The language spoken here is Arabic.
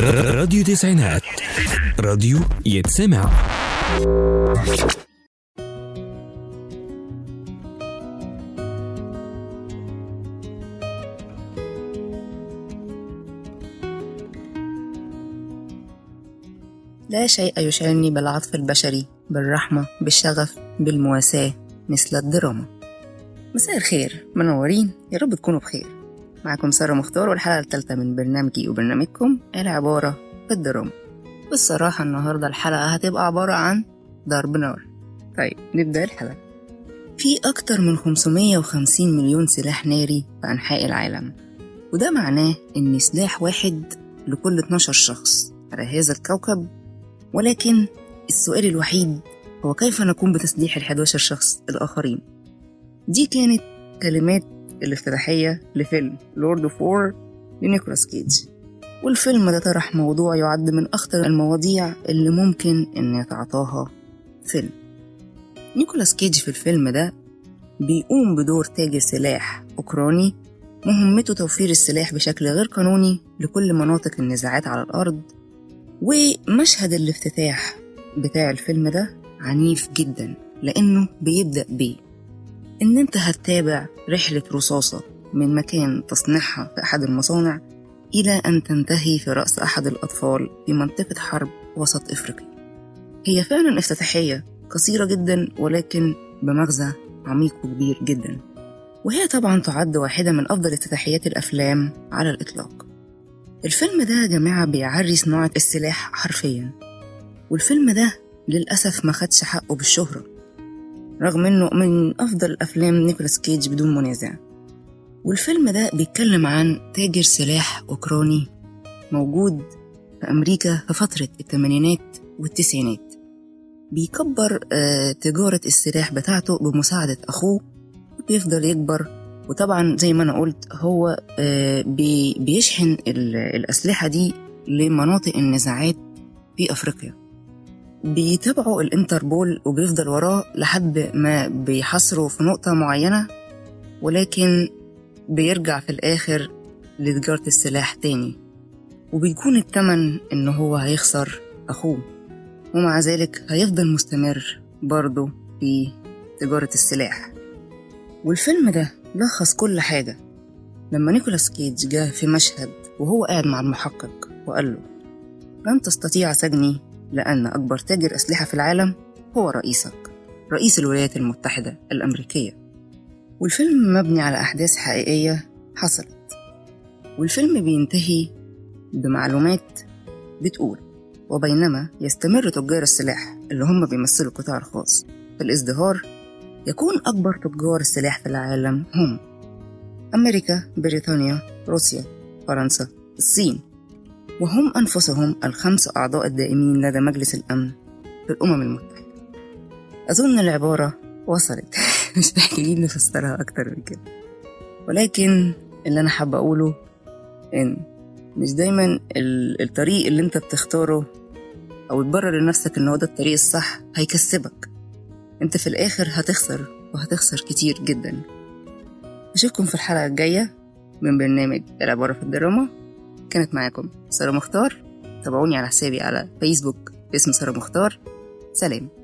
راديو تسعينات. راديو يتسمع. لا شيء يشعرني بالعطف البشري بالرحمة بالشغف بالمواساة مثل الدراما. مساء الخير منورين. يا رب تكونوا بخير. معكم سارة مختار والحلقة الثالثة من برنامجي وبرنامجكم العبارة في الدراما بالصراحة النهاردة الحلقة هتبقى عبارة عن ضرب نار طيب نبدأ الحلقة. في أكتر من 550 مليون سلاح ناري في أنحاء العالم وده معناه إن سلاح واحد لكل 12 شخص على هذا الكوكب. ولكن السؤال الوحيد هو كيف نقوم بتسليح ال 11 شخص الآخرين؟ دي كانت كلمات الافتتاحية لفيلم Lord of War لنيكولاس كيج والفيلم ده طرح موضوع يعد من أخطر المواضيع اللي ممكن إن يتعاطاها فيلم. نيكولاس كيج في الفيلم ده بيقوم بدور تاجر سلاح أوكراني مهمته توفير السلاح بشكل غير قانوني لكل مناطق النزاعات على الأرض ومشهد الافتتاح بتاع الفيلم ده عنيف جدا لأنه بيبدأ بيه. إن أنت هتتابع رحلة رصاصة من مكان تصنيعها في أحد المصانع إلى أن تنتهي في رأس أحد الأطفال في منطقة حرب وسط إفريقيا. هي فعلا افتتاحية قصيرة جدا ولكن بمغزى عميق وكبير جدا. وهي طبعا تعد واحدة من أفضل افتتاحيات الأفلام على الإطلاق. الفيلم ده يا جماعة بيعري صناعة السلاح حرفيا. والفيلم ده للأسف ما خدش حقه بالشهرة. رغم إنه من أفضل أفلام نيكولاس كيج بدون منازع. والفيلم ده بيتكلم عن تاجر سلاح أوكراني موجود في أمريكا في فترة الثمانينات والتسعينات. بيكبر آه تجارة السلاح بتاعته بمساعدة أخوه بيفضل يكبر وطبعا زي ما أنا قلت هو آه بي بيشحن الأسلحة دي لمناطق النزاعات في أفريقيا. بيتابعوا الانتربول وبيفضل وراه لحد ما بيحصروا في نقطة معينة ولكن بيرجع في الآخر لتجارة السلاح تاني. وبيكون التمن إن هو هيخسر أخوه. ومع ذلك هيفضل مستمر برضه في تجارة السلاح. والفيلم ده لخص كل حاجة. لما نيكولاس كيج جه في مشهد وهو قاعد مع المحقق وقال له لن تستطيع سجني لأن أكبر تاجر أسلحة في العالم هو رئيسك رئيس الولايات المتحدة الأمريكية. والفيلم مبني على أحداث حقيقية حصلت. والفيلم بينتهي بمعلومات بتقول وبينما يستمر تجار السلاح اللي هم بيمثلوا القطاع الخاص في الازدهار يكون أكبر تجار السلاح في العالم هم أمريكا، بريطانيا، روسيا، فرنسا، الصين. وهم أنفسهم الخمس أعضاء الدائمين لدى مجلس الأمن في الأمم المتحدة. أظن العبارة وصلت. مش محتاجين نفسرها أكتر من كده. ولكن اللي أنا حابة أقوله إن مش دايما الطريق اللي أنت بتختاره أو تبرر لنفسك إن هو ده الطريق الصح هيكسبك. أنت في الآخر هتخسر وهتخسر كتير جدا. أشوفكم في الحلقة الجاية من برنامج العبارة في الدراما. كانت معاكم. سارة مختار. تابعوني على حسابي على فيسبوك باسم سارة مختار. سلام.